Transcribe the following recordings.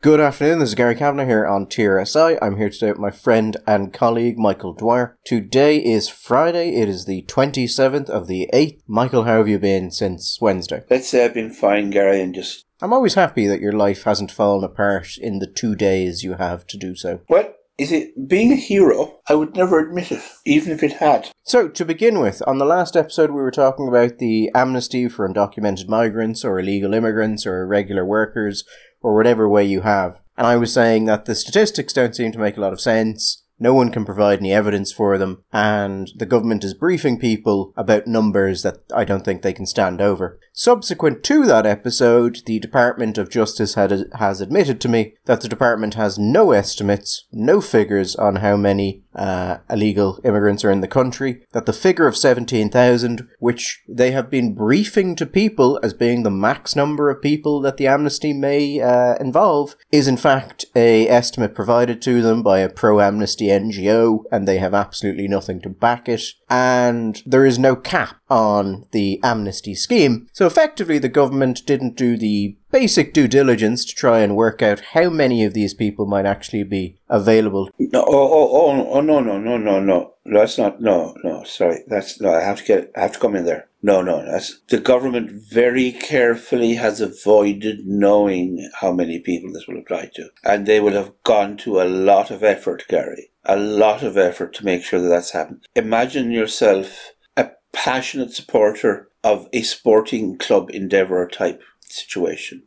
Good afternoon, this is Gary Kavanagh here on TRSI. I'm here today with my friend and colleague Michael Dwyer. Today is Friday, it is the 27th of the 8th. Michael, how have you been since Wednesday? Let's say uh, I've been fine, Gary, and just. I'm always happy that your life hasn't fallen apart in the two days you have to do so. What? Is it being a hero? I would never admit it, even if it had. So, to begin with, on the last episode, we were talking about the amnesty for undocumented migrants or illegal immigrants or irregular workers or whatever way you have. And I was saying that the statistics don't seem to make a lot of sense. No one can provide any evidence for them, and the government is briefing people about numbers that I don't think they can stand over. Subsequent to that episode, the Department of Justice had, has admitted to me that the department has no estimates, no figures on how many uh, illegal immigrants are in the country, that the figure of 17,000, which they have been briefing to people as being the max number of people that the amnesty may uh, involve, is in fact a estimate provided to them by a pro-amnesty NGO, and they have absolutely nothing to back it, and there is no cap on the amnesty scheme. So effectively, the government didn't do the basic due diligence to try and work out how many of these people might actually be available. No, oh, oh, oh, oh, no, no, no, no, no. That's not. No, no. Sorry, that's no. I have to get. I have to come in there. No, no. That's the government very carefully has avoided knowing how many people this will apply to, and they will have gone to a lot of effort, Gary, a lot of effort to make sure that that's happened. Imagine yourself a passionate supporter of a sporting club endeavour type situation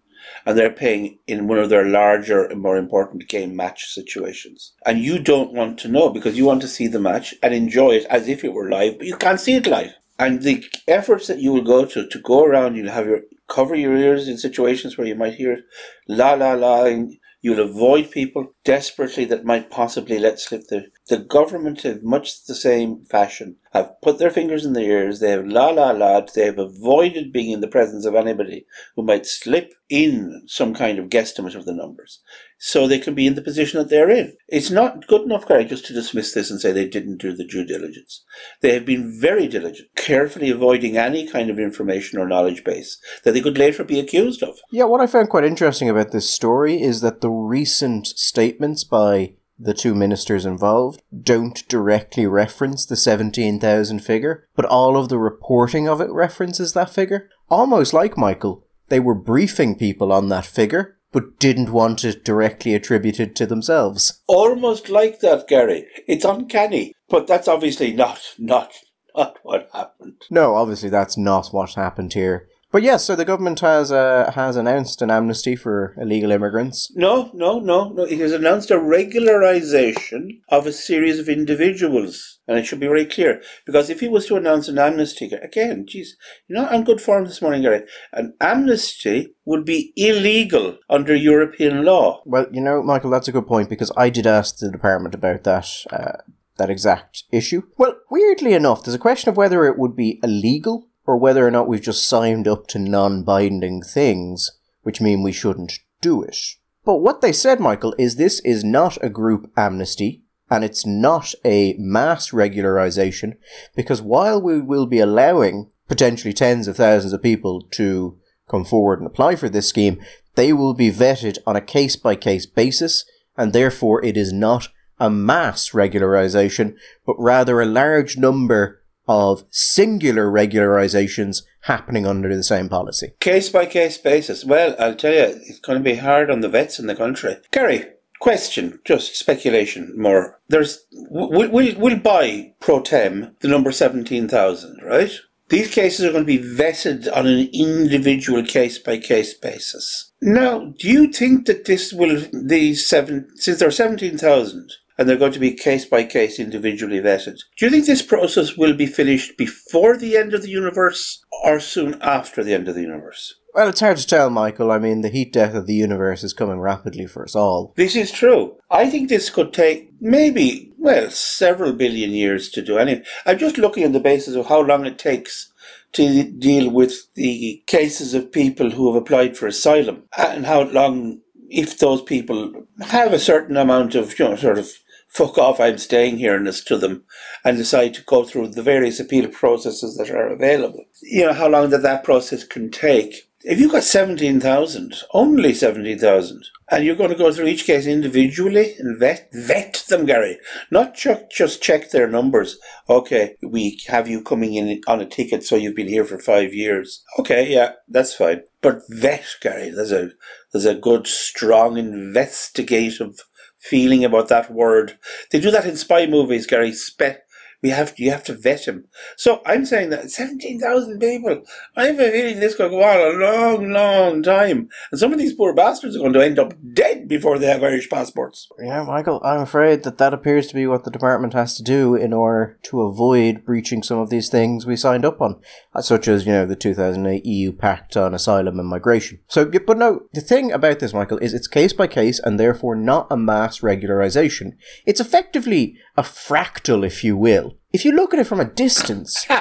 and they're paying in one of their larger and more important game match situations. And you don't want to know because you want to see the match and enjoy it as if it were live, but you can't see it live. And the efforts that you will go to to go around, you'll have your cover your ears in situations where you might hear la la la, and you'll avoid people desperately that might possibly let slip the the government in much the same fashion have put their fingers in their ears, they have la la la, they have avoided being in the presence of anybody who might slip in some kind of guesstimate of the numbers. So they can be in the position that they're in. It's not good enough, Gary, just to dismiss this and say they didn't do the due diligence. They have been very diligent, carefully avoiding any kind of information or knowledge base that they could later be accused of. Yeah, what I found quite interesting about this story is that the recent statements by the two ministers involved don't directly reference the 17,000 figure, but all of the reporting of it references that figure. Almost like Michael, they were briefing people on that figure, but didn't want it directly attributed to themselves. Almost like that, Gary. It's uncanny, but that's obviously not, not, not what happened. No, obviously that's not what happened here. But yes, so the government has uh, has announced an amnesty for illegal immigrants. No, no, no, no. It has announced a regularization of a series of individuals, and it should be very clear. Because if he was to announce an amnesty, again, geez, you're not on good form this morning, Gary. An amnesty would be illegal under European law. Well, you know, Michael, that's a good point because I did ask the department about that. Uh, that exact issue. Well, weirdly enough, there's a question of whether it would be illegal or whether or not we've just signed up to non binding things, which mean we shouldn't do it. But what they said, Michael, is this is not a group amnesty, and it's not a mass regularization, because while we will be allowing potentially tens of thousands of people to come forward and apply for this scheme, they will be vetted on a case by case basis, and therefore it is not a mass regularization, but rather a large number of singular regularizations happening under the same policy. Case by case basis. Well, I'll tell you, it's going to be hard on the vets in the country. Gary, question, just speculation more. There's, we'll, we'll, we'll buy pro tem the number 17,000, right? These cases are going to be vetted on an individual case by case basis. Now, do you think that this will, these seven, since there are 17,000, and they're going to be case by case individually vetted. Do you think this process will be finished before the end of the universe or soon after the end of the universe? Well, it's hard to tell, Michael. I mean, the heat death of the universe is coming rapidly for us all. This is true. I think this could take maybe, well, several billion years to do anything. I'm just looking on the basis of how long it takes to deal with the cases of people who have applied for asylum and how long if those people have a certain amount of, you know, sort of fuck off, I'm staying here and it's to them and decide to go through the various appeal processes that are available. You know, how long that that process can take. if you've got 17,000, only 17,000, and you're going to go through each case individually and vet, vet them, Gary, not ju- just check their numbers. Okay, we have you coming in on a ticket, so you've been here for five years. Okay, yeah, that's fine. But vet, Gary, there's a, there's a good, strong, investigative feeling about that word. They do that in spy movies, Gary. Spe- we have you have to vet him. So I'm saying that seventeen thousand people. I have a feeling this could go on a long, long time, and some of these poor bastards are going to end up dead before they have Irish passports. Yeah, Michael, I'm afraid that that appears to be what the department has to do in order to avoid breaching some of these things we signed up on, uh, such as you know the 2008 EU Pact on Asylum and Migration. So, but no, the thing about this, Michael, is it's case by case and therefore not a mass regularization. It's effectively a fractal, if you will. If you look at it from a distance,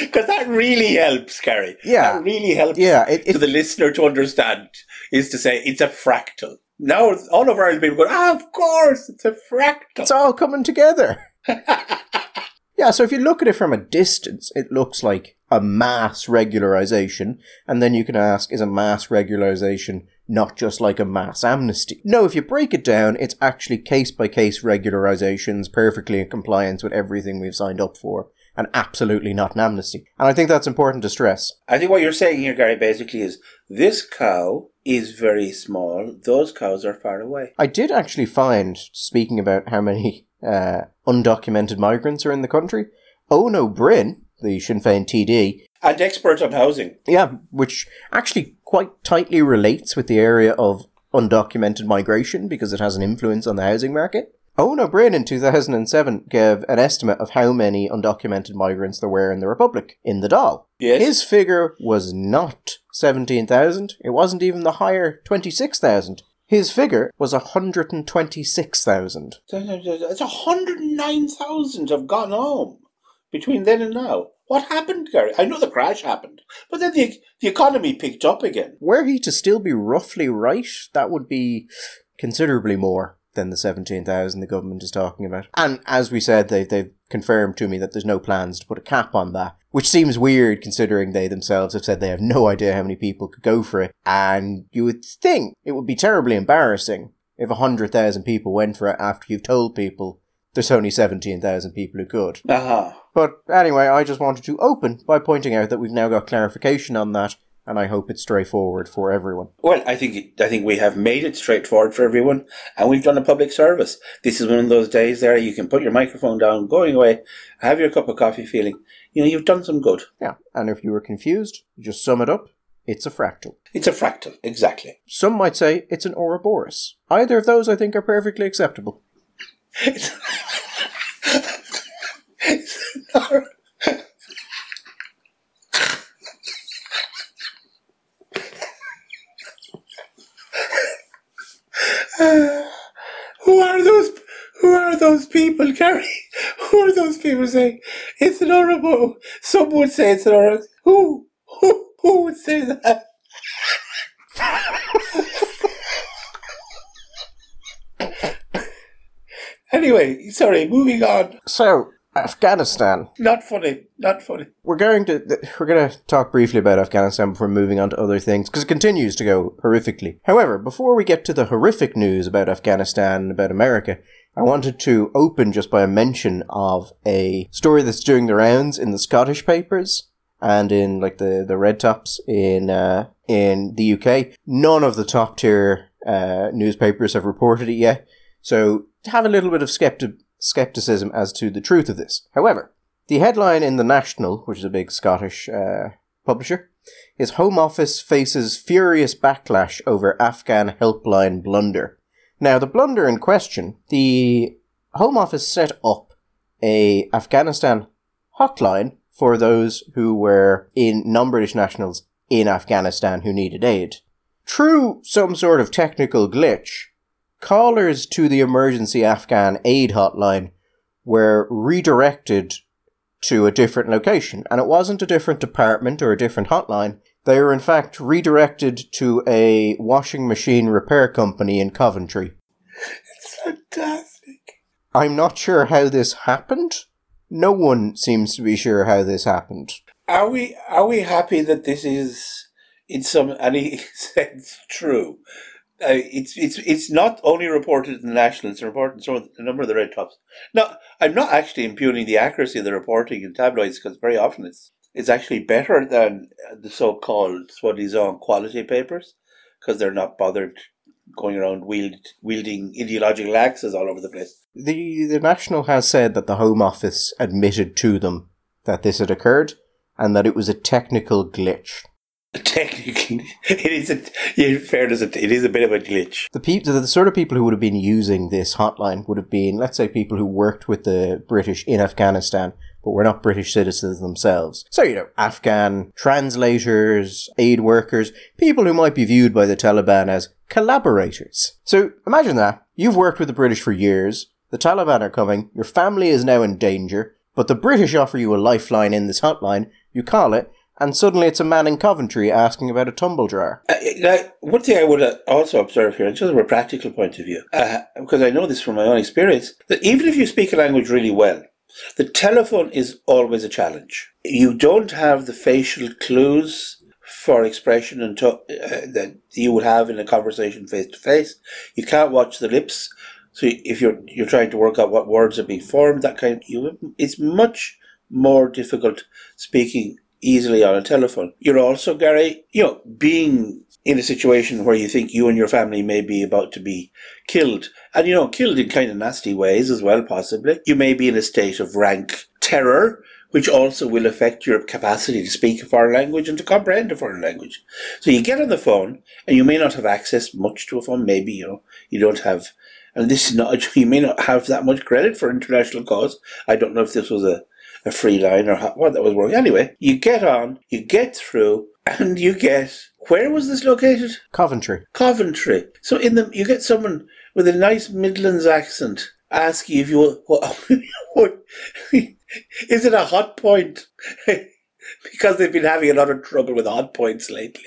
Because that really helps, Gary. Yeah. That really helps yeah, it, to the listener to understand, is to say it's a fractal. Now all of Irish people go, ah, of course, it's a fractal. it's all coming together. yeah, so if you look at it from a distance, it looks like a mass regularization, and then you can ask, is a mass regularization not just like a mass amnesty? No, if you break it down, it's actually case by case regularizations, perfectly in compliance with everything we've signed up for, and absolutely not an amnesty. And I think that's important to stress. I think what you're saying here, Gary, basically is this cow is very small. Those cows are far away. I did actually find, speaking about how many uh, undocumented migrants are in the country, Eoin Ó Broin, the Sinn Féin TD, And expert on housing. yeah, which actually quite tightly relates with the area of undocumented migration because it has an influence on the housing market. Eoin Ó Broin in 2007 gave an estimate of how many undocumented migrants there were in the Republic, in the Dáil. Yes. His figure was not 17,000, it wasn't even the higher 26,000. His figure was 126,000. It's 109,000 have gone home between then and now. What happened, Gary? I know the crash happened, but then the, the economy picked up again. Were he to still be roughly right, that would be considerably more than the 17,000 the government is talking about. And as we said, they, they've confirmed to me that there's no plans to put a cap on that, which seems weird considering they themselves have said they have no idea how many people could go for it. And you would think it would be terribly embarrassing if 100,000 people went for it after you've told people there's only 17,000 people who could. Aha. But anyway, I just wanted to open by pointing out that we've now got clarification on that, and I hope it's straightforward for everyone. Well, I think I think we have made it straightforward for everyone, and we've done a public service. This is one of those days there you can put your microphone down, going away, have your cup of coffee, feeling you know you've done some good. Yeah, and if you were confused, just sum it up. It's a fractal. It's a fractal, exactly. Some might say it's an Ouroboros. Either of those I think are perfectly acceptable. It's who are those? Who are those people, Gary? Who are those people saying it's an Orobo? Some would say it's an Orobo. Who? Who? Who would say that? anyway, sorry. Moving on. So, Afghanistan. Not funny. Not funny. We're going to we're going to talk briefly about Afghanistan before moving on to other things because it continues to go horrifically. However, before we get to the horrific news about Afghanistan and about America, I wanted to open just by a mention of a story that's doing the rounds in the Scottish papers and in like the the red tops in uh, in the UK. None of the top tier uh, newspapers have reported it yet, so have a little bit of skepti- skepticism as to the truth of this. However, the headline in The National, which is a big Scottish uh, publisher, is Home Office faces furious backlash over Afghan helpline blunder. Now, the blunder in question, the Home Office set up a Afghanistan hotline for those who were in non-British nationals in Afghanistan who needed aid. Through some sort of technical glitch, callers to the emergency Afghan aid hotline were redirected to a different location. And it wasn't a different department or a different hotline. They were in fact redirected to a washing machine repair company in Coventry. It's fantastic. I'm not sure how this happened. No one seems to be sure how this happened. Are we are we happy that this is in some any sense true. Uh, it's it's it's not only reported in the National; it's reported in some a number of the red tops. Now, I'm not actually impugning the accuracy of the reporting in tabloids because very often it's it's actually better than the so-called soi-disant quality papers because they're not bothered going around wield, wielding ideological axes all over the place. The the National has said that the Home Office admitted to them that this had occurred and that it was a technical glitch. Technically, it is a. In fairness, it is a bit of a glitch. The the sort of people who would have been using this hotline would have been, let's say, people who worked with the British in Afghanistan, but were not British citizens themselves. So you know, Afghan translators, aid workers, people who might be viewed by the Taliban as collaborators. So imagine that you've worked with the British for years. The Taliban are coming. Your family is now in danger. But the British offer you a lifeline in this hotline. You call it, and suddenly it's a man in Coventry asking about a tumble dryer. Uh, now, one thing I would uh, also observe here, just from a practical point of view, uh, because I know this from my own experience, that even if you speak a language really well, the telephone is always a challenge. You don't have the facial clues for expression and to, uh, that you would have in a conversation face to face. You can't watch the lips. So if you're you're trying to work out what words are being formed, that kind, of, you, it's much more difficult speaking easily on a telephone. You're also, Gary, you know, being in a situation where you think you and your family may be about to be killed, and you know, killed in kind of nasty ways as well, possibly. You may be in a state of rank terror, which also will affect your capacity to speak a foreign language and to comprehend a foreign language. So you get on the phone, and you may not have access much to a phone. Maybe you know you don't have and this is not, you may not have that much credit for international cause. I don't know if this was a, a free line or what that was working. Anyway, you get on, you get through, and you get, where was this located? Coventry. Coventry. So in the, you get someone with a nice Midlands accent ask you if you, what, what is it a Hotpoint? because they've been having a lot of trouble with Hotpoints lately.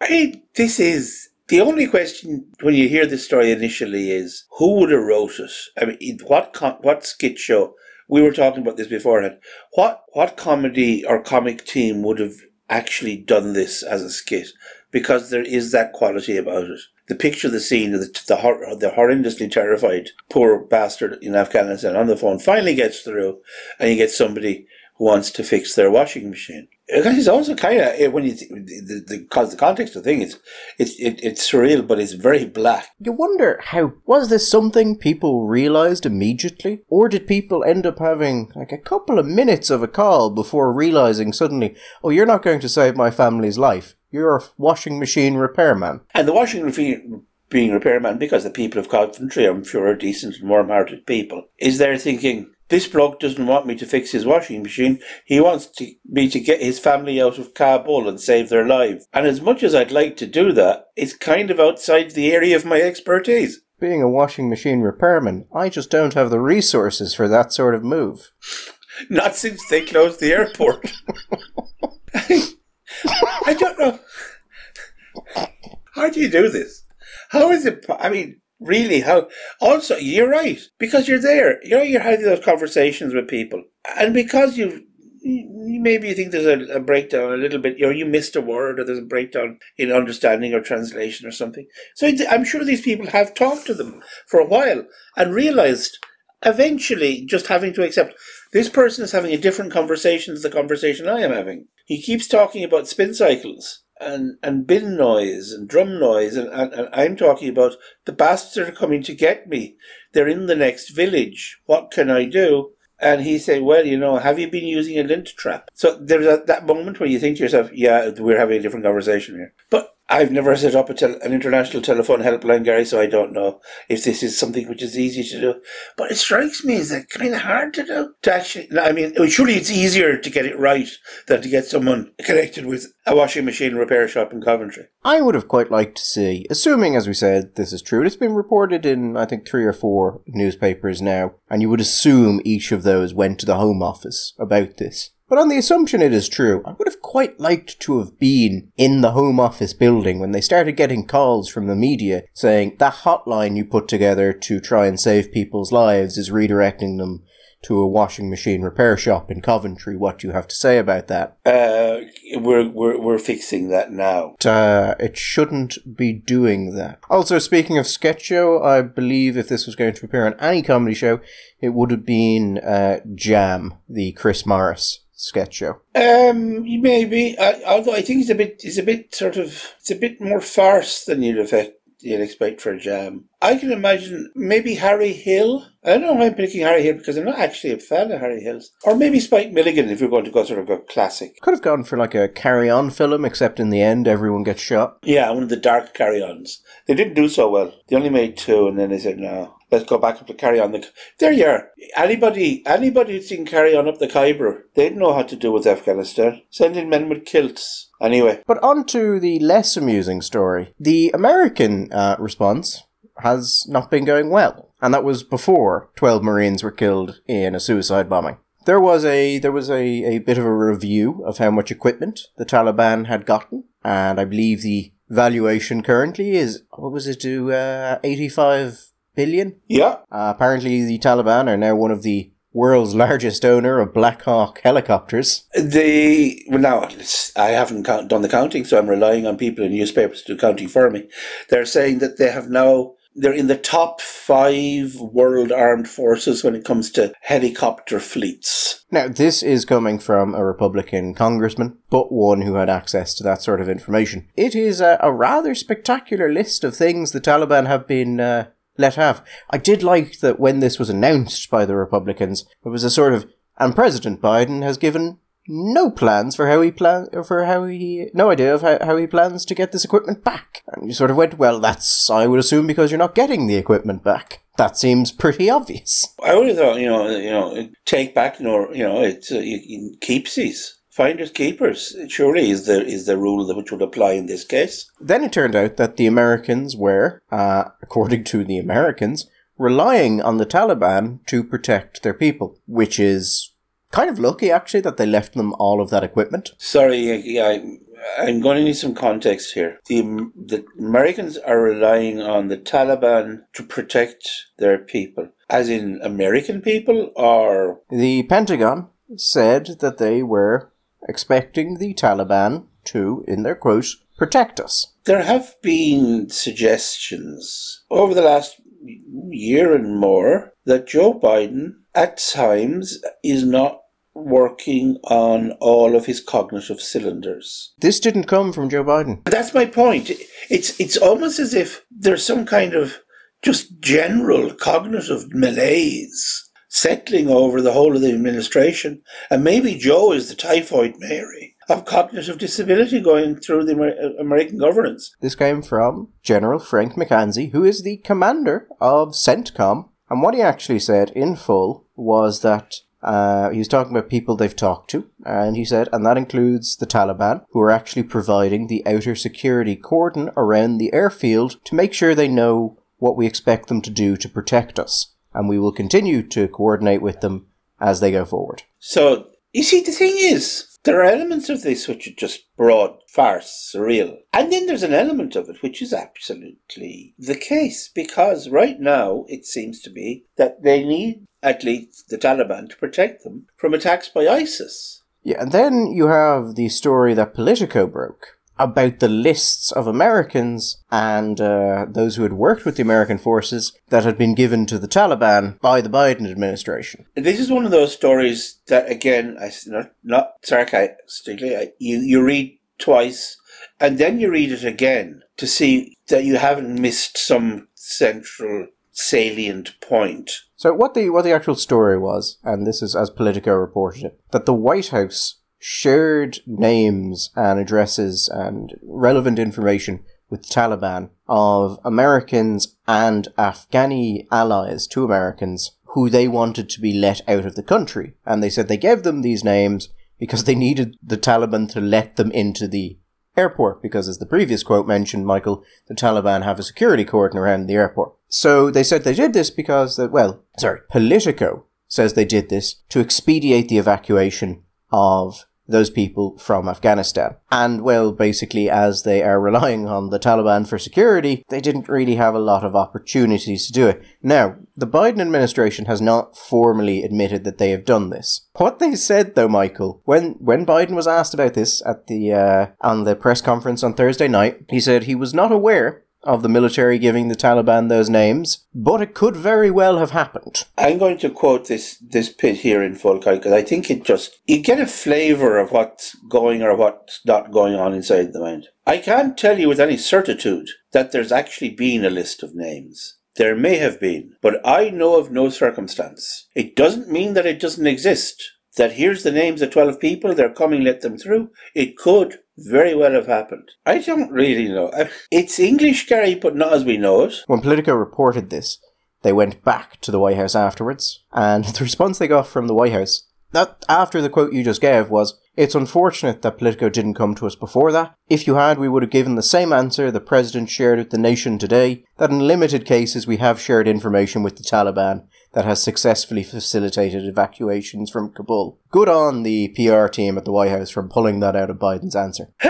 I mean, this is the only question when you hear this story initially is who would have wrote it? I mean, what what skit show? We were talking about this beforehand. What what comedy or comic team would have actually done this as a skit? Because there is that quality about it. The picture, the scene, the the, hor- the horrendously terrified poor bastard in Afghanistan on the phone finally gets through, and you get somebody who wants to fix their washing machine. It's also kind of eh, when you the, the the context of the thing is it's it, it's surreal, but it's very black. You wonder how was this something people realized immediately, or did people end up having like a couple of minutes of a call before realizing suddenly, oh, you're not going to save my family's life. You're a washing machine repairman. And the washing machine being repairman, because the people of Coventry, I'm sure, are decent and warm-hearted people, is there thinking this bloke doesn't want me to fix his washing machine. He wants to, me to get his family out of Kabul and save their lives. And as much as I'd like to do that, it's kind of outside the area of my expertise. Being a washing machine repairman, I just don't have the resources for that sort of move. Not since they closed the airport. I don't know. How do you do this? How is it? I mean, really how also you're right because you're there. You know you're having those conversations with people and because you maybe you think there's a, a, breakdown a little bit you know you missed a word or there's a breakdown in understanding or translation or something. So i'm sure these people have talked to them for a while and realized eventually just having to accept this person is having a different conversation than the conversation i am having. He keeps talking about spin cycles and, and bin noise and drum noise, and, and, and I'm talking about the bastards are coming to get me. They're in the next village. What can I do? And he said, Well, you know, have you been using a lint trap? So there's a, that moment where you think to yourself, Yeah, we're having a different conversation here. But I've never set up tel- an international telephone helpline, Gary, so I don't know if this is something which is easy to do. But it strikes me as kind of hard to do. To actually, I mean, surely it's easier to get it right than to get someone connected with a washing machine repair shop in Coventry. I would have quite liked to see, assuming, as we said, this is true, it's been reported in, I think, three or four newspapers now, and you would assume each of those went to the Home Office about this. But on the assumption it is true, I would have quite liked to have been in the Home Office building when they started getting calls from the media saying that hotline you put together to try and save people's lives is redirecting them to a washing machine repair shop in Coventry. What do you have to say about that? Uh, we're, we're, we're fixing that now. Uh, it shouldn't be doing that. Also, speaking of sketch show, I believe if this was going to appear on any comedy show, it would have been uh, Jam, the Chris Morris sketch show. Um, maybe. I, although I think it's a bit, it's a bit sort of, it's a bit more farce than you'd expect. You'd expect for a jam. I can imagine maybe Harry Hill. I don't know why I'm picking Harry Hill because I'm not actually a fan of Harry Hill's. Or maybe Spike Milligan if you're going to go sort of a classic. Could have gone for like a carry on film, except in the end, everyone gets shot. Yeah, one of the dark carry ons. They didn't do so well. They only made two and then they said no. Let's go back up to carry on the. There you are. Anybody, anybody who's seen carry on up the Khyber, they'd know how to do with Afghanistan. Sending men with kilts. Anyway, But on to the less amusing story. The American uh, response has not been going well, and that was before 12 Marines were killed in a suicide bombing. There was a there was a, a bit of a review of how much equipment the Taliban had gotten, and I believe the valuation currently is what was it to uh, 85 billion? yeah, Uh, apparently, the Taliban are now one of the world's largest owner of Black Hawk helicopters. they. Well, now I haven't count, done the counting, so I'm relying on people in newspapers to do counting for me. They're saying that they have now. They're in the top five world armed forces when it comes to helicopter fleets. Now, this is coming from a Republican congressman, but one who had access to that sort of information. It is a, a rather spectacular list of things the Taliban have been uh, let have. I did like that when this was announced by the Republicans, it was a sort of, and President Biden has given no plans for how he plan for how he no idea of how, how he plans to get this equipment back. And you sort of went, well, that's I would assume because you're not getting the equipment back. That seems pretty obvious. I would have thought, you know, you know, take back, you know, you know, it's uh, keepsies, finders keepers. Surely is the is the rule that which would apply in this case. Then it turned out that the Americans were, uh, according to the Americans, relying on the Taliban to protect their people, which is kind of lucky actually that they left them all of that equipment. Sorry, yeah, I, I'm going to need some context here. The the Americans are relying on the Taliban to protect their people, as in American people, or The Pentagon said that they were expecting the Taliban to, in their quote, protect us. there have been suggestions over the last year and more that Joe Biden at times is not working on all of his cognitive cylinders. This didn't come from Joe Biden. That's my point. It's it's almost as if there's some kind of just general cognitive malaise settling over the whole of the administration, and maybe Joe is the typhoid Mary of cognitive disability going through the American governance. This came from General Frank McKenzie, who is the commander of CENTCOM. And what he actually said in full was that uh, he was talking about people they've talked to, and he said, and that includes the Taliban, who are actually providing the outer security cordon around the airfield to make sure they know what we expect them to do to protect us. And we will continue to coordinate with them as they go forward. So, you see, the thing is, there are elements of this which are just broad farce, surreal. And then there's an element of it which is absolutely the case, because right now it seems to be that they need at least the Taliban to protect them from attacks by ISIS. Yeah, and then you have the story that Politico broke about the lists of Americans and uh, those who had worked with the American forces that had been given to the Taliban by the Biden administration. This is one of those stories that, again, I not not sarcastically, you you read twice, and then you read it again to see that you haven't missed some central salient point. So what the what the actual story was, and this is as Politico reported it, that the White House shared names and addresses and relevant information with the Taliban of Americans and Afghani allies to Americans who they wanted to be let out of the country. And they said they gave them these names because they needed the Taliban to let them into the airport because as the previous quote mentioned, Michael, the Taliban have a security cordon around the airport. So they said they did this because that well, sorry, Politico says they did this to expedite the evacuation of those people from Afghanistan. And well, basically, as they are relying on the Taliban for security, they didn't really have a lot of opportunities to do it. Now, the Biden administration has not formally admitted that they have done this. What they said, though, Michael, when when Biden was asked about this at the uh, on the press conference on Thursday night, he said he was not aware of the military giving the Taliban those names, but it could very well have happened. I'm going to quote this this bit here in full because I think it just you get a flavour of what's going or what's not going on inside the mind. I can't tell you with any certitude that there's actually been a list of names. There may have been, but I know of no circumstance. It doesn't mean that it doesn't exist. That here's the names of 12 people, they're coming, let them through. It could very well have happened. I don't really know. It's English, Gary, but not as we know it. When Politico reported this, they went back to the White House afterwards, and the response they got from the White House, that after the quote you just gave, was, It's unfortunate that Politico didn't come to us before that. If you had, we would have given the same answer the President shared with the nation today, that in limited cases we have shared information with the Taliban that has successfully facilitated evacuations from Kabul. Good on the PR team at the White House for pulling that out of Biden's answer.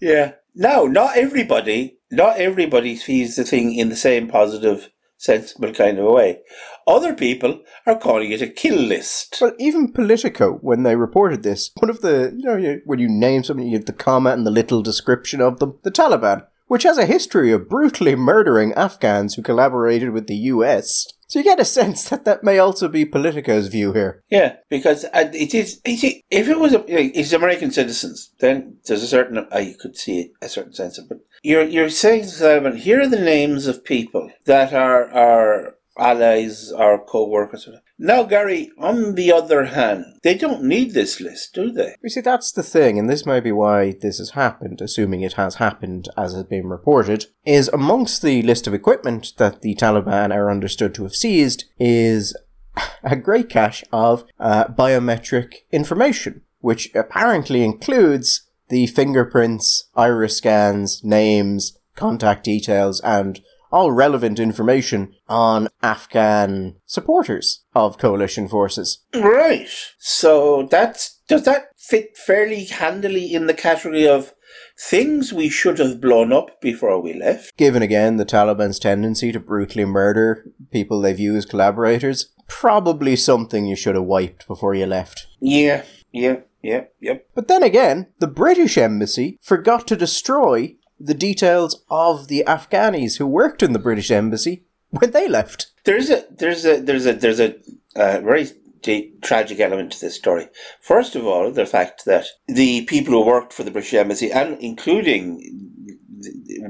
yeah. No, not everybody, not everybody sees the thing in the same positive, sensible kind of a way. Other people are calling it a kill list. Well, even Politico, when they reported this, one of the, you know, when you name something, you have the comma and the little description of them. The Taliban which has a history of brutally murdering Afghans who collaborated with the US. So you get a sense that that may also be Politico's view here. Yeah, because uh, it is, it if it was a, it's American citizens, then there's a certain I could see a certain sense of. But you're you're saying Simon, here are the names of people that are are allies or co-workers. Now, Gary, on the other hand, they don't need this list, do they? You see, that's the thing, and this may be why this has happened, assuming it has happened as has been reported, is amongst the list of equipment that the Taliban are understood to have seized is a great cache of uh, biometric information, which apparently includes the fingerprints, iris scans, names, contact details, and all relevant information on Afghan supporters of coalition forces. Right. So that's does that fit fairly handily in the category of things we should have blown up before we left? Given again the Taliban's tendency to brutally murder people they view as collaborators, probably something you should have wiped before you left. Yeah, yeah, yeah, yep. But then again, the British embassy forgot to destroy the details of the Afghanis who worked in the British embassy when they left. There's a there's a there's a there's a uh, very deep, tragic element to this story. First of all, the fact that the people who worked for the British embassy, and including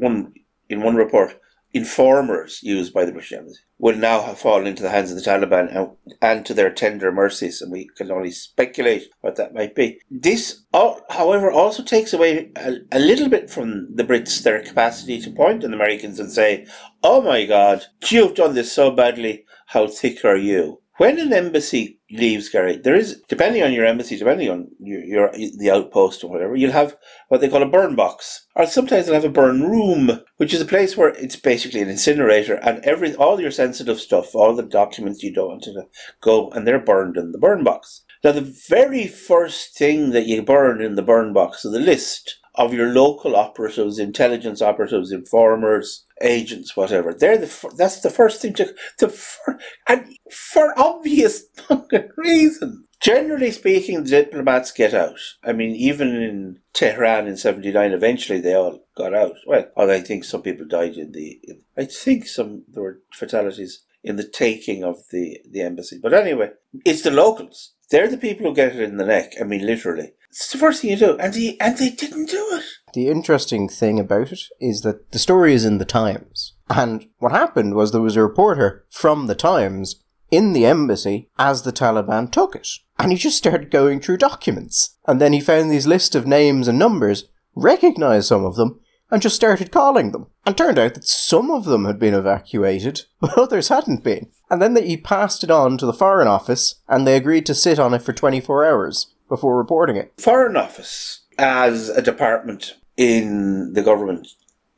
one in one report, informers used by the British Embassy will now have fallen into the hands of the Taliban and, and to their tender mercies, and we can only speculate what that might be. This, however, also takes away a, a little bit from the Brits their capacity to point at the Americans and say, "Oh my God, you've done this so badly. How thick are you?" When an embassy leaves, Gary, there is, depending on your embassy, depending on your, your the outpost or whatever, you'll have what they call a burn box, or sometimes they'll have a burn room, which is a place where it's basically an incinerator, and every all your sensitive stuff, all the documents you don't want to go, and they're burned in the burn box. Now, the very first thing that you burn in the burn box is the list of your local operatives, intelligence operatives, informers, agents, whatever. They're the that's the first thing to the and for obvious fucking reason. Generally speaking, the diplomats get out. I mean, even in Tehran in '79, eventually they all got out. Well, although I think some people died in the. In, I think some there were fatalities in the taking of the the embassy. But anyway, it's the locals. They're the people who get it in the neck. I mean, literally. It's the first thing you do, and they and they didn't do it. The interesting thing about it is that the story is in the Times, and what happened was there was a reporter from the Times in the embassy as the Taliban took it, and he just started going through documents, and then he found these list of names and numbers, recognized some of them, and just started calling them. And turned out that some of them had been evacuated, but others hadn't been. And then that he passed it on to the Foreign Office, and they agreed to sit on it for 24 hours before reporting it. Foreign Office, as a department in the government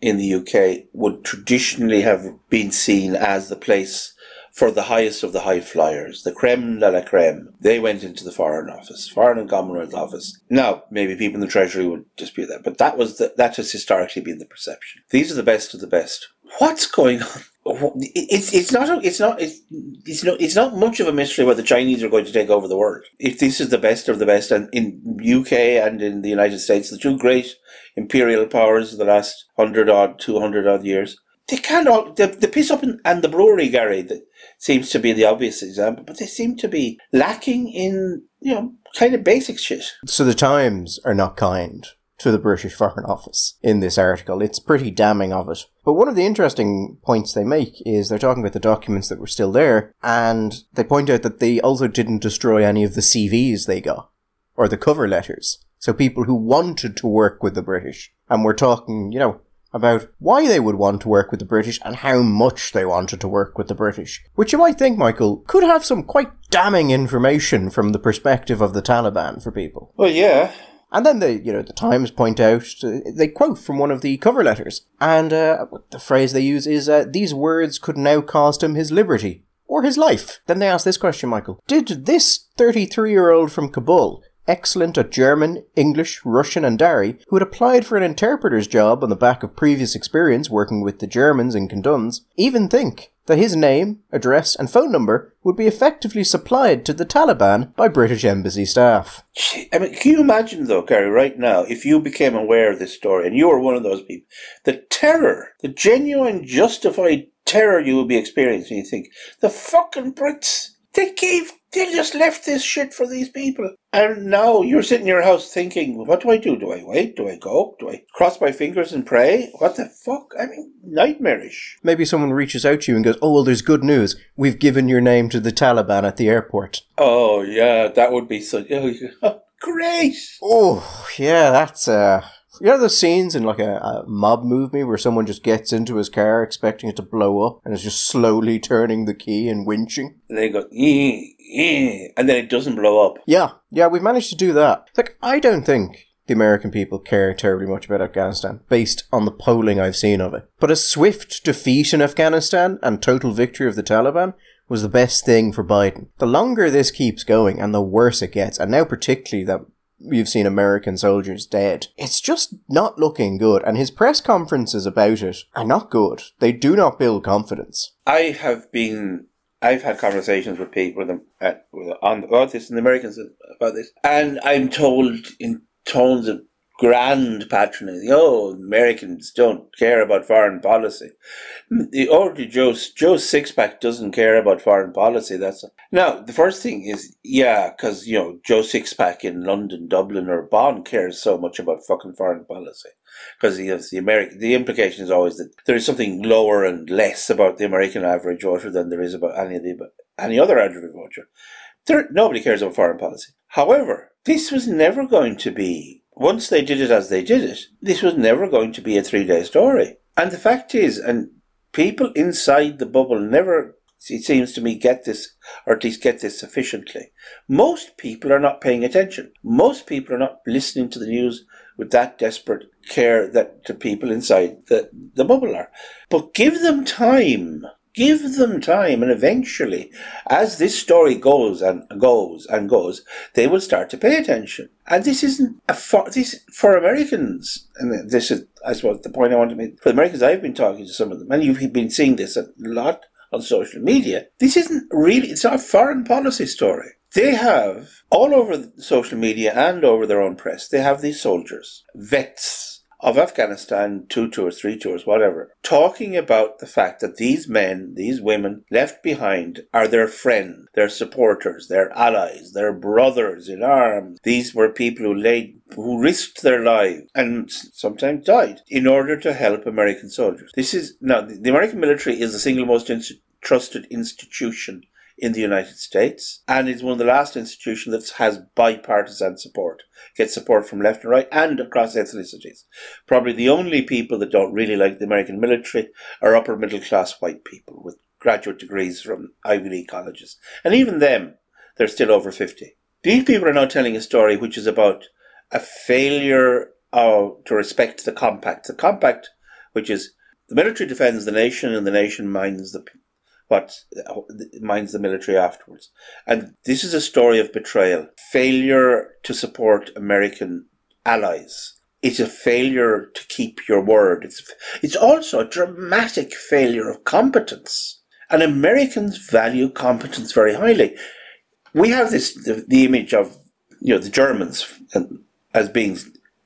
in the UK, would traditionally have been seen as the place for the highest of the high flyers, the creme de la creme. They went into the Foreign Office, Foreign and Commonwealth Office. Now, maybe people in the Treasury would dispute that, but that was the, that has historically been the perception. These are the best of the best. What's going on? It's it's not it's not it's it's not it's not much of a mystery whether the Chinese are going to take over the world. If this is the best of the best, and in UK and in the United States, the two great imperial powers the last hundred odd, two hundred odd years, they can't all the, the piss up in, and the brewery Gary that seems to be the obvious example, but they seem to be lacking in you know kind of basic shit. So the Times are not kind to the British Foreign Office in this article. It's pretty damning of it. But one of the interesting points they make is they're talking about the documents that were still there, and they point out that they also didn't destroy any of the CVs they got, or the cover letters. So people who wanted to work with the British, and we're talking, you know, about why they would want to work with the British and how much they wanted to work with the British. Which you might think, Michael, could have some quite damning information from the perspective of the Taliban for people. Well, yeah. And then the you know the Times point out they quote from one of the cover letters, and uh, the phrase they use is uh, these words could now cost him his liberty or his life. Then they ask this question, Michael: Did this thirty-three-year-old from Kabul excellent at German, English, Russian, and Dari, who had applied for an interpreter's job on the back of previous experience working with the Germans in Kunduz, even think that his name, address, and phone number would be effectively supplied to the Taliban by British embassy staff. I mean, can you imagine, though, Gary, right now, if you became aware of this story and you were one of those people, the terror, the genuine, justified terror you would be experiencing, you think, the fucking Brits, they gave they just left this shit for these people. And now you're sitting in your house thinking, what do I do? Do I wait? Do I go? Do I cross my fingers and pray? What the fuck? I mean, nightmarish. Maybe someone reaches out to you and goes, oh, well, there's good news. We've given your name to the Taliban at the airport. Oh, yeah, that would be so. Oh, great. Oh, yeah, that's, uh, you know the scenes in like a, a, mob movie where someone just gets into his car expecting it to blow up and is just slowly turning the key and winching? And they go, and then it doesn't blow up. Yeah, yeah, we've managed to do that. Like, I don't think the American people care terribly much about Afghanistan, based on the polling I've seen of it. But a swift defeat in Afghanistan and total victory of the Taliban was the best thing for Biden. The longer this keeps going and the worse it gets, and now particularly that we've seen American soldiers dead. It's just not looking good, and his press conferences about it are not good. They do not build confidence. I have been I've had conversations with people with them at, with, on about this and the Americans about this, and I'm told in tones of grand patronage, oh, Americans don't care about foreign policy. Mm, the already Joe Joe Sixpack doesn't care about foreign policy. That's now the first thing is yeah, because you know Joe Sixpack in London, Dublin, or Bonn cares so much about fucking foreign policy because you know, the American the implication is always that there is something lower and less about the American average voter than there is about any the any other average voter. There, nobody cares about foreign policy. However, this was never going to be once they did it as they did it. This was never going to be a three day story. And the fact is, and people inside the bubble never it seems to me, get this, or at least get this sufficiently. Most people are not paying attention. Most people are not listening to the news with that desperate care that the people inside the, the bubble are. But give them time. Give them time, and eventually, as this story goes and goes and goes, they will start to pay attention. And this isn't a for, this for Americans, and this is, I suppose, the point I want to make. For Americans, I've been talking to some of them, and you've been seeing this a lot on social media. This isn't really, it's not a foreign policy story. They have, all over social media and over their own press, they have these soldiers, vets of Afghanistan, two tours, three tours, whatever, talking about the fact that these men, these women left behind are their friends, their supporters, their allies, their brothers in arms. These were people who laid, who risked their lives and sometimes died in order to help American soldiers. This is, now, the American military is the single most trusted institution in the United States, and is one of the last institutions that has bipartisan support, gets support from left and right and across ethnicities. Probably the only people that don't really like the American military are upper middle class white people with graduate degrees from Ivy League colleges. And even them, they're still over 50. These people are now telling a story which is about a failure of, to respect the compact. The compact, which is the military defends the nation and the nation minds the what minds the military afterwards. And this is a story of betrayal, failure to support American allies. It's a failure to keep your word. It's, it's also a dramatic failure of competence. And Americans value competence very highly. We have this, the, the image of, you know, the Germans as being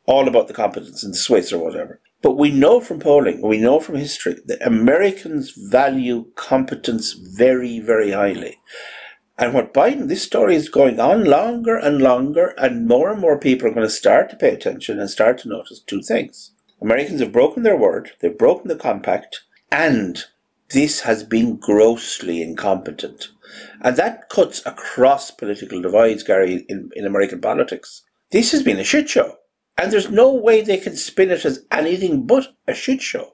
all about the competence in the Swiss or whatever. But we know from polling, we know from history, that Americans value competence very, very highly. And what Biden, this story is going on longer and longer, and more and more people are going to start to pay attention and start to notice two things. Americans have broken their word, they've broken the compact, and this has been grossly incompetent. And that cuts across political divides, Gary, in, in American politics. This has been a shit show. And there's no way they can spin it as anything but a shit show.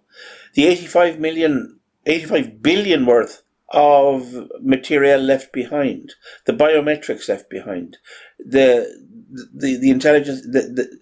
The 85 million, 85 billion worth of material left behind, the biometrics left behind, the the, the intelligence, the, the,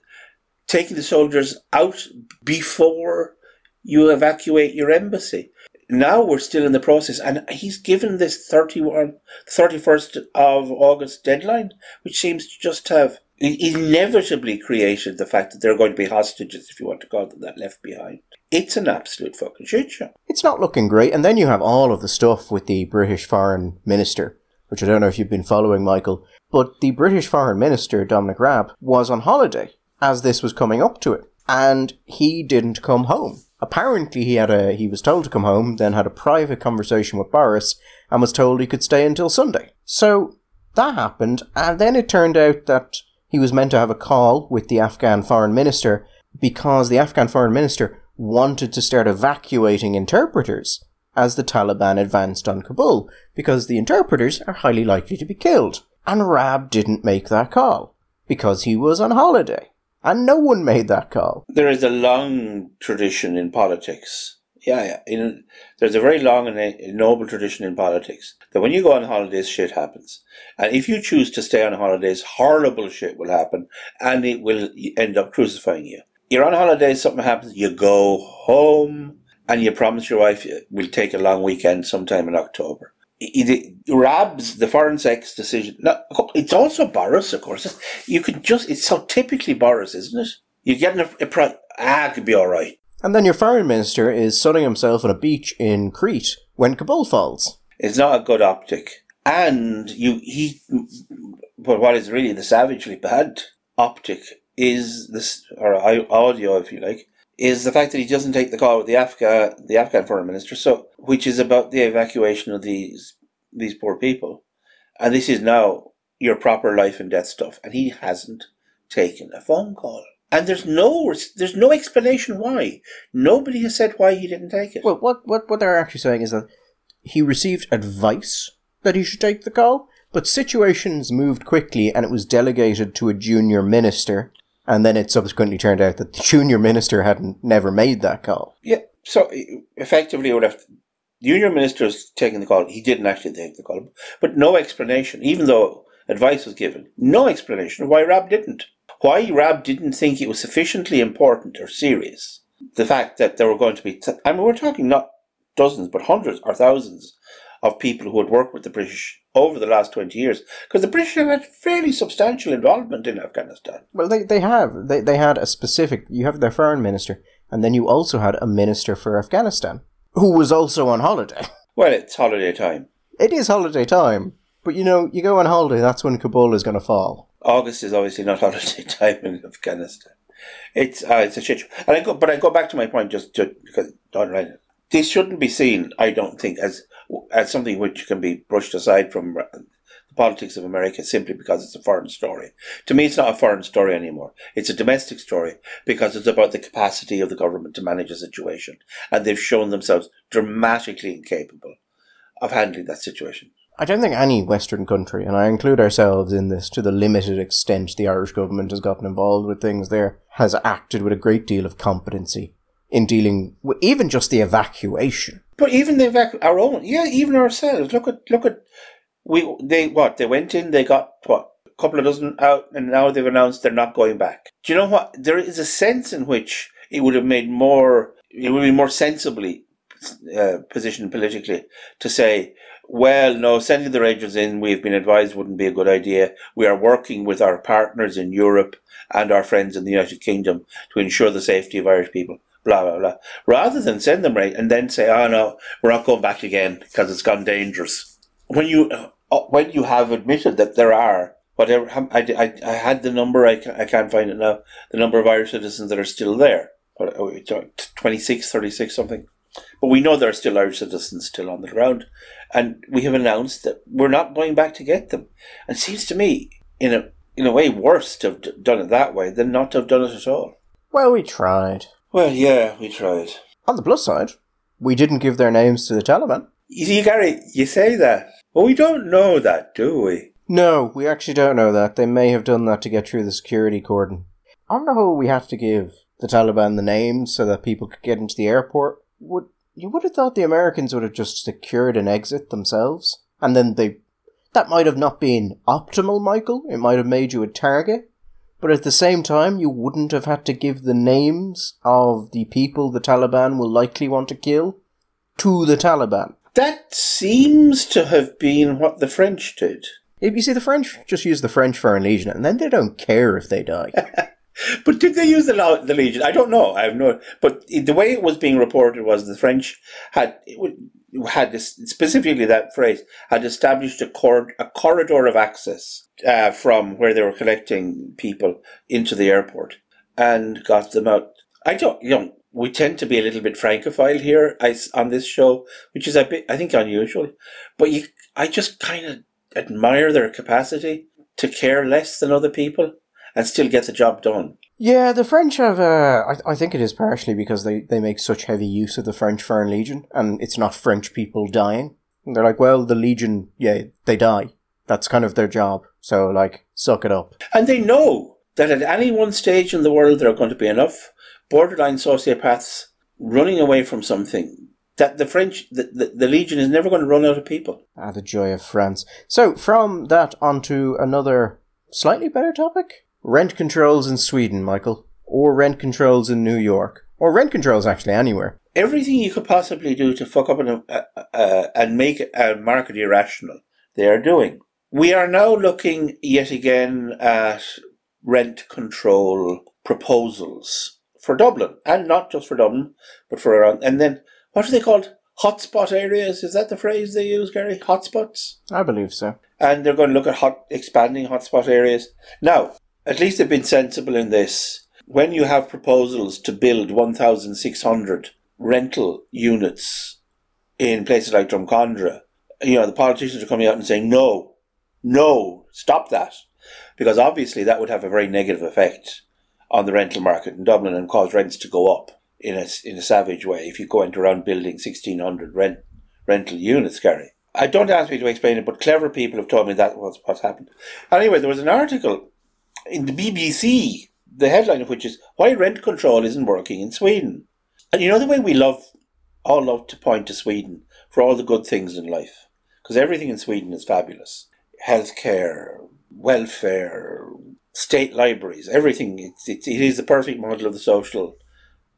taking the soldiers out before you evacuate your embassy. Now we're still in the process, and he's given this 31, 31st of August deadline, which seems to just have inevitably created the fact that there are going to be hostages, if you want to call them that, left behind. It's an absolute fucking shit show. It's not looking great. And then you have all of the stuff with the British foreign minister, which I don't know if you've been following, Michael, but the British foreign minister, Dominic Raab, was on holiday as this was coming up to it. And he didn't come home. Apparently he had a he was told to come home, then had a private conversation with Boris and was told he could stay until Sunday. So that happened, and then it turned out that he was meant to have a call with the Afghan foreign minister because the Afghan foreign minister wanted to start evacuating interpreters as the Taliban advanced on Kabul because the interpreters are highly likely to be killed. And Raab didn't make that call because he was on holiday. And no one made that call. There is a long tradition in politics yeah, yeah. In, there's a very long and noble tradition in politics that when you go on holidays, shit happens. And if you choose to stay on holidays, horrible shit will happen and it will end up crucifying you. You're on holidays, something happens, you go home and you promise your wife we'll take a long weekend sometime in October. The Raab's, the foreign sex decision. No, it's also Boris, of course. You can just, it's so typically Boris, isn't it? You're getting a, a pro- ah, it could be alright. And then your foreign minister is sunning himself on a beach in Crete when Kabul falls. It's not a good optic. And you, he, but what is really the savagely bad optic is this, or audio, if you like, is the fact that he doesn't take the call with the Afghan, the Afghan foreign minister, so which is about the evacuation of these these poor people, and this is now your proper life and death stuff, and he hasn't taken a phone call. And there's no there's no explanation why. Nobody has said why he didn't take it. Well, what what what they're actually saying is that he received advice that he should take the call, but situations moved quickly and it was delegated to a junior minister, and then it subsequently turned out that the junior minister hadn't never made that call. Yeah, so effectively, would have the junior minister was taking the call. He didn't actually take the call, but no explanation, even though advice was given. No explanation of why Raab didn't why Raab didn't think it was sufficiently important or serious. The fact that there were going to be, t- I mean, we're talking not dozens, but hundreds or thousands of people who had worked with the British over the last 20 years, because the British have had fairly substantial involvement in Afghanistan. Well, they, they have. They, they had a specific, you have their foreign minister, and then you also had a minister for Afghanistan, who was also on holiday. Well, it's holiday time. It is holiday time. But you know, you go on holiday, that's when Kabul is going to fall. August is obviously not holiday time in Afghanistan. It's uh, it's a shit show. And I go, but I go back to my point just to, because Don right. This shouldn't be seen, I don't think, as as something which can be brushed aside from the politics of America simply because it's a foreign story. To me, it's not a foreign story anymore. It's a domestic story because it's about the capacity of the government to manage a situation, and they've shown themselves dramatically incapable of handling that situation. I don't think any Western country, and I include ourselves in this to the limited extent the Irish government has gotten involved with things there, has acted with a great deal of competency in dealing with even just the evacuation. But even the evac- our own, yeah, even ourselves. Look at look at we they what they went in, they got what a couple of dozen out, and now they've announced they're not going back. Do you know what? There is a sense in which it would have made more, it would be more sensibly uh, position politically to say, well, no, sending the Rangers in, we've been advised wouldn't be a good idea. We are working with our partners in Europe and our friends in the United Kingdom to ensure the safety of Irish people. Blah blah blah. Rather than send them right and then say, "Oh no, we're not going back again because it's gone dangerous." When you uh, when you have admitted that there are whatever I, I, I had the number I, I can't find it now the number of Irish citizens that are still there 26 36 something but we know there are still Irish citizens still on the ground and we have announced that we're not going back to get them. And it seems to me in a in a way worse to have done it that way than not to have done it at all. Well we tried. Well yeah we tried. On the plus side we didn't give their names to the Taliban. You see Gary you say that. But we don't know that do we? No, we actually don't know that. They may have done that to get through the security cordon. On the whole, we have to give the Taliban the names so that people could get into the airport. Would you would have thought the Americans would have just secured an exit themselves, and then they that might have not been optimal, Michael. It might have made you a target, but at the same time, you wouldn't have had to give the names of the people the Taliban will likely want to kill to the Taliban. That seems to have been what the French did. You see, the French just use the French Foreign Legion, and then they don't care if they die. but did they use the, the Legion? I don't know. I have no. But the way it was being reported was the French had had this, specifically that phrase had established a, cor- a corridor of access uh, from where they were collecting people into the airport and got them out. I don't, you know, we tend to be a little bit francophile here on this show, which is a bit, I think, unusual. But you, I just kind of admire their capacity to care less than other people and still get the job done. Yeah, the French have. Uh, I, I think it is partially because they, they make such heavy use of the French Foreign Legion, and it's not French people dying. And they're like, well, the Legion, yeah, they die. That's kind of their job. So, like, suck it up. And they know that at any one stage in the world, there are going to be enough borderline sociopaths running away from something that the French, the, the, the, Legion is never going to run out of people. Ah, the joy of France. So, from that onto another slightly better topic rent controls in Sweden, Michael, or rent controls in New York, or rent controls actually anywhere. Everything you could possibly do to fuck up an, uh, uh, and make a market irrational, they are doing. We are now looking yet again at rent control proposals for Dublin, and not just for Dublin, but for around. And then what are they called? Hotspot areas? Is that the phrase they use, Gary? Hotspots? I believe so. And they're going to look at hot expanding hotspot areas. Now, at least they've been sensible in this. When you have proposals to build 1,600 rental units in places like Drumcondra, you know, the politicians are coming out and saying, no, no, stop that. Because obviously that would have a very negative effect on the rental market in Dublin and cause rents to go up in a, in a savage way if you go into around building 1,600 rent, rental units, Gary. I don't ask me to explain it, but clever people have told me that was what's happened. Anyway, there was an article in the BBC, the headline of which is Why Rent Control Isn't Working in Sweden. And you know the way we love, all love to point to Sweden for all the good things in life? Because everything in Sweden is fabulous. Healthcare, welfare, state libraries, everything. It's, it, it is the perfect model of the social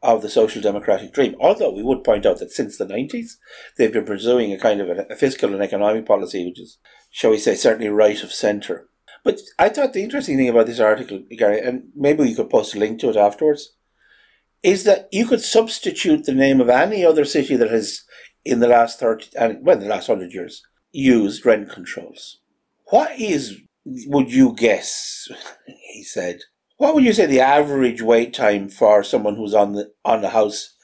of the social democratic dream. Although we would point out that since the 90s, they've been pursuing a kind of a fiscal and economic policy which is, shall we say, certainly right of centre. But I thought the interesting thing about this article, Gary, and maybe you could post a link to it afterwards, is that you could substitute the name of any other city that has, in the last 30, and well, the last 100 years, used rent controls. What is, would you guess, he said, what would you say the average wait time for someone who's on the on the house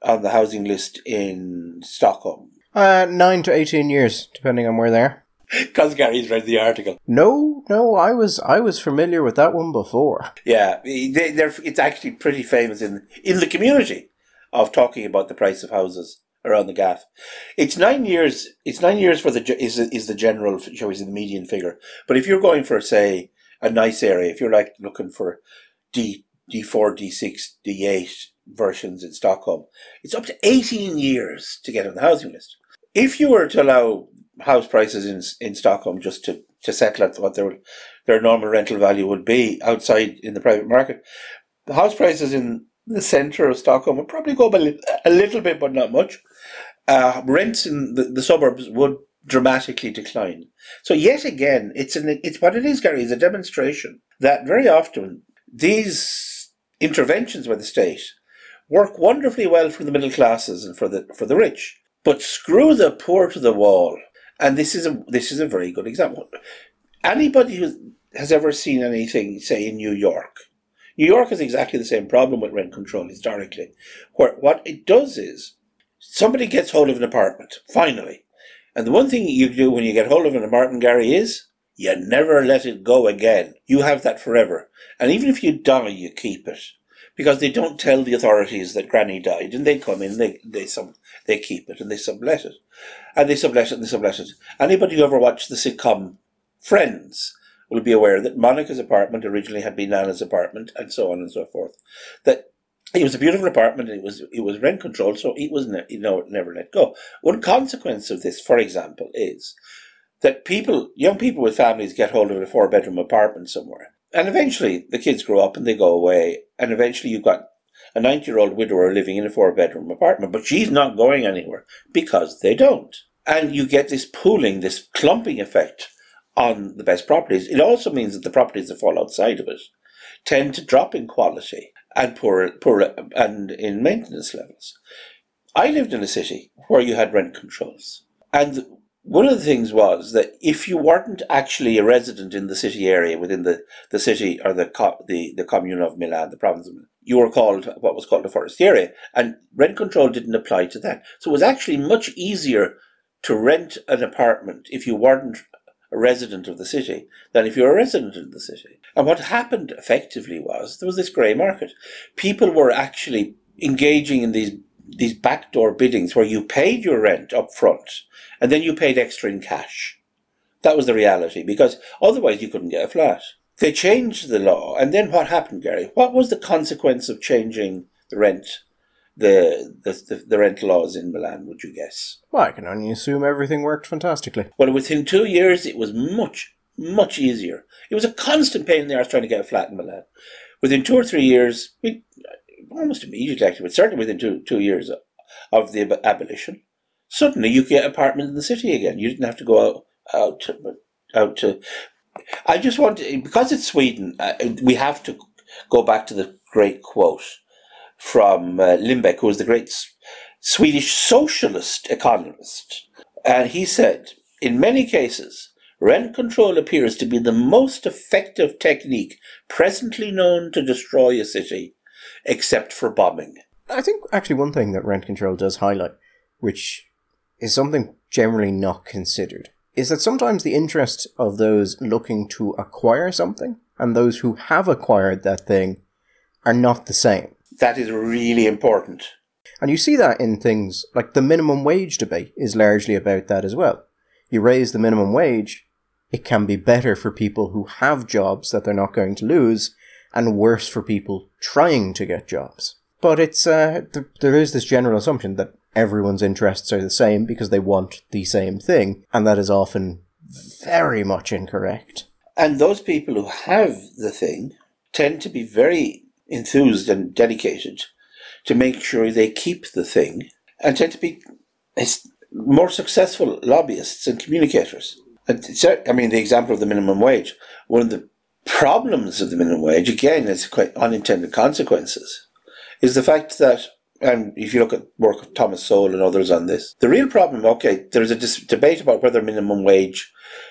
on the housing list in Stockholm? Uh, nine to eighteen years, depending on where they're. Because Gary's read the article. No, no, I was I was familiar with that one before. Yeah, they, it's actually pretty famous in in the community of talking about the price of houses around the gaff. It's nine years. It's nine years for the is is the general, shall we say, the median figure. But if you're going for say a nice area. If you're like looking for D D4, D6, D8 versions in Stockholm, it's up to 18 years to get on the housing list. If you were to allow house prices in in Stockholm just to, to settle at what their their normal rental value would be outside in the private market, the house prices in the centre of Stockholm would probably go up a, a little bit, but not much. uh, rents in the, the suburbs would dramatically decline. So yet again, it's an it's what it is, Gary, is a demonstration that very often these interventions by the state work wonderfully well for the middle classes and for the for the rich, but screw the poor to the wall. And this is a this is a very good example. Anybody who has ever seen anything, say in New York, New York has exactly the same problem with rent control historically, where what it does is somebody gets hold of an apartment finally, and the one thing you do when you get hold of an apartment, Gary, is you never let it go again. You have that forever. And even if you die, you keep it. Because they don't tell the authorities that Granny died, and they come in, they they sub, they keep it, and they sublet it, and they sublet it, and they sublet it. Anybody who ever watched the sitcom Friends will be aware that Monica's apartment originally had been Nana's apartment, and so on and so forth. That it was a beautiful apartment and it was it was rent controlled, so it was ne- you know never let go. One consequence of this, for example, is that people, young people with families, get hold of a four bedroom apartment somewhere, and eventually the kids grow up and they go away, and eventually you've got a ninety year old widower living in a four bedroom apartment, but she's not going anywhere because they don't, and you get this pooling, this clumping effect on the best properties. It also means that the properties that fall outside of it tend to drop in quality and poor, poor and in maintenance levels. I lived in a city where you had rent controls, and one of the things was that if you weren't actually a resident in the city area within the, the city or the, the the commune of Milan, the province of Milan, you were called what was called a forestiere, and rent control didn't apply to that. So it was actually much easier to rent an apartment if you weren't a resident of the city than if you're a resident of the city. And what happened effectively was there was this grey market. People were actually engaging in these these backdoor biddings where you paid your rent up front and then you paid extra in cash. That was the reality because otherwise you couldn't get a flat. They changed the law and then what happened, Gary? What was the consequence of changing the rent the, the, the, rent laws in Milan, would you guess? Well, I can only assume everything worked fantastically. Well, within two years, it was much, much easier. It was a constant pain in the arse trying to get a flat in Milan. Within two or three years, we almost immediately, actually, but certainly within two, two years of the abolition, suddenly you get an apartment in the city again. You didn't have to go out, out, to, out to. I just want to, because it's Sweden, uh, we have to go back to the great quote from uh, who was the great Swedish socialist economist. And he said, in many cases, rent control appears to be the most effective technique presently known to destroy a city, except for bombing. I think actually one thing that rent control does highlight, which is something generally not considered, is that sometimes the interest of those looking to acquire something and those who have acquired that thing are not the same. That is really important. And you see that in things like the minimum wage debate is largely about that as well. You raise the minimum wage, it can be better for people who have jobs that they're not going to lose, and worse for people trying to get jobs. But it's uh, th- there is this general assumption that everyone's interests are the same because they want the same thing, and that is often very much incorrect. And those people who have the thing tend to be very enthused and dedicated to make sure they keep the thing and tend to be more successful lobbyists and communicators. And I mean, the example of the minimum wage, one of the problems of the minimum wage, again, it's quite unintended consequences, is the fact that, and if you look at work of Thomas Sowell and others on this, the real problem, okay, there's a dis- debate about whether minimum wage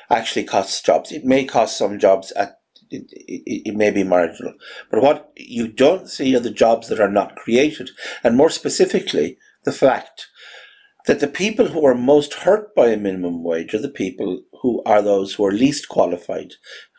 actually costs jobs. It may cost some jobs at it, it, it, may be marginal. But what you don't see are the jobs that are not created. And more specifically, the fact that the people who are most hurt by a minimum wage are the people who are those who are least qualified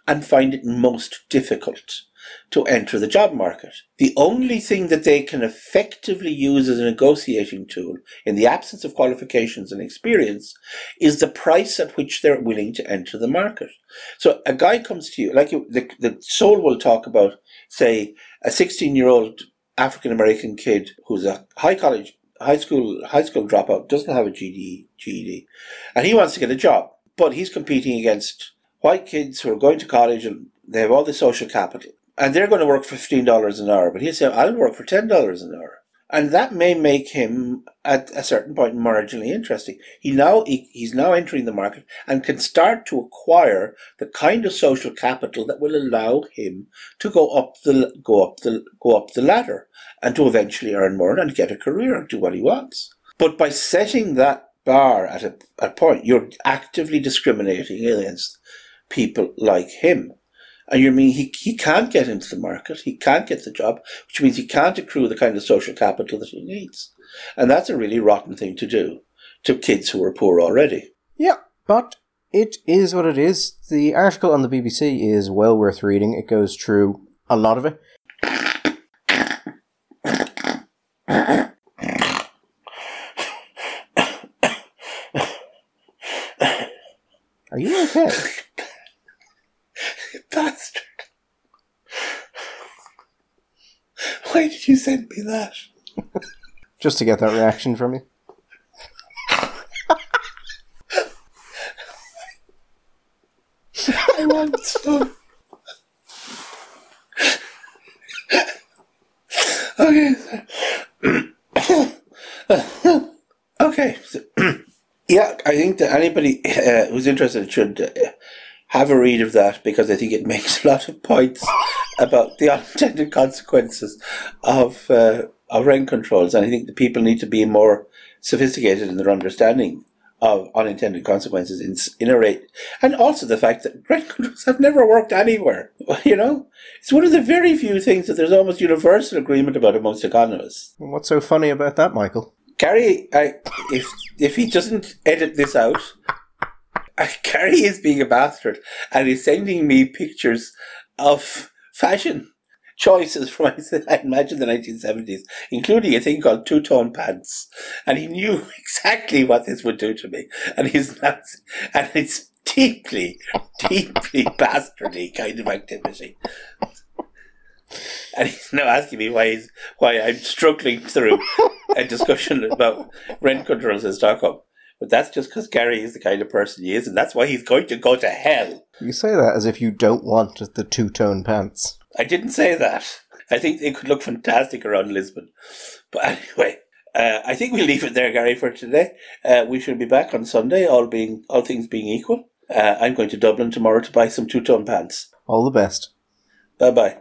and find it most difficult to enter the job market. The only thing that they can effectively use as a negotiating tool in the absence of qualifications and experience is the price at which they're willing to enter the market. So a guy comes to you, like you, the, the Sowell will talk about, say, a 16 year old African American kid who's a high college, high school, high school dropout, doesn't have a GED, GED, and he wants to get a job, but he's competing against white kids who are going to college and they have all the social capital and they're going to work fifteen dollars an hour. But he said, "I'll work for ten dollars an hour." and that may make him at a certain point marginally interesting. He now he, he's now entering the market and can start to acquire the kind of social capital that will allow him to go up the go up the go up the ladder and to eventually earn more and get a career and do what he wants. But by setting that bar at a, a point, you're actively discriminating against people like him. And you mean he, he can't get into the market, he can't get the job, which means he can't accrue the kind of social capital that he needs. And that's a really rotten thing to do to kids who are poor already. Yeah, but it is what it is. The article on the BBC is well worth reading. It goes through a lot of it. Are you okay? Bastard. Why did you send me that? Just to get that reaction from you. I want some. okay. okay. yeah, I think that anybody uh, who's interested should uh, have a read of that because I think it makes a lot of points about the unintended consequences of uh, of rent controls, and I think the people need to be more sophisticated in their understanding of unintended consequences in, in a rate, and also the fact that rent controls have never worked anywhere. You know, it's one of the very few things that there's almost universal agreement about amongst economists. What's so funny about that, Michael? Gary, I, if if he doesn't edit this out, Gary is being a bastard and he's sending me pictures of fashion choices from I imagine the 1970s, including a thing called two tone pants, and he knew exactly what this would do to me, and he's not, and it's deeply, deeply bastardy kind of activity. And he's now asking me why why I'm struggling through a discussion about rent controls in Stockholm. But that's just because Gary is the kind of person he is, and that's why he's going to go to hell. You say that as if you don't want the two tone pants. I didn't say that. I think they could look fantastic around Lisbon. But anyway, uh, I think we'll leave it there, Gary, for today. Uh, we should be back on Sunday, all being all things being equal. Uh, I'm going to Dublin tomorrow to buy some two tone pants. All the best. Bye bye.